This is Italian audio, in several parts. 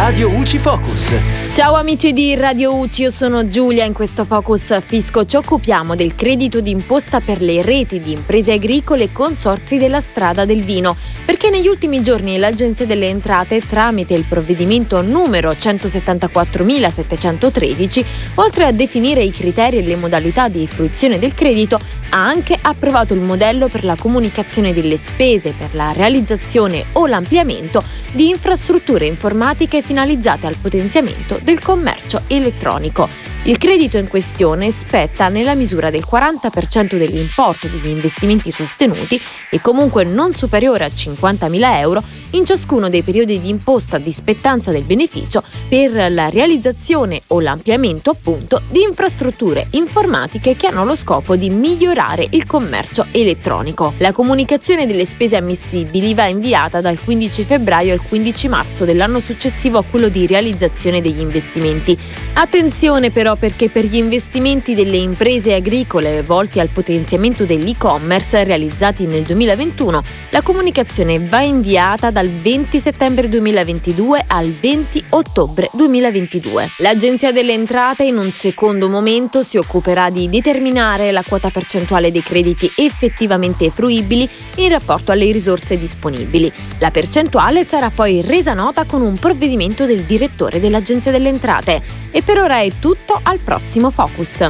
Radio UCI Focus. Ciao amici di Radio UCI, io sono Giulia. In questo Focus Fisco ci occupiamo del credito d'imposta per le reti di imprese agricole e consorzi della strada del vino, perché negli ultimi giorni l'Agenzia delle Entrate, tramite il provvedimento numero 174.713, oltre a definire i criteri e le modalità di fruizione del credito, ha anche approvato il modello per la comunicazione delle spese per la realizzazione o l'ampliamento di infrastrutture informatiche finalizzate al potenziamento del commercio elettronico. Il credito in questione spetta nella misura del 40% dell'importo degli investimenti sostenuti e comunque non superiore a 50.000 euro in ciascuno dei periodi di imposta di spettanza del beneficio per la realizzazione o l'ampliamento appunto di infrastrutture informatiche che hanno lo scopo di migliorare il commercio elettronico. La comunicazione delle spese ammissibili va inviata dal 15 febbraio al 15 marzo dell'anno successivo a quello di realizzazione degli investimenti. Attenzione però perché per gli investimenti delle imprese agricole volti al potenziamento dell'e-commerce realizzati nel 2021, la comunicazione va inviata dal 20 settembre 2022 al 20 ottobre 2022. L'Agenzia delle Entrate in un secondo momento si occuperà di determinare la quota percentuale dei crediti effettivamente fruibili in rapporto alle risorse disponibili. La percentuale sarà poi resa nota con un provvedimento del direttore dell'Agenzia delle Entrate. E per ora è tutto, al prossimo Focus.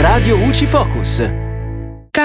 Radio UCI Focus.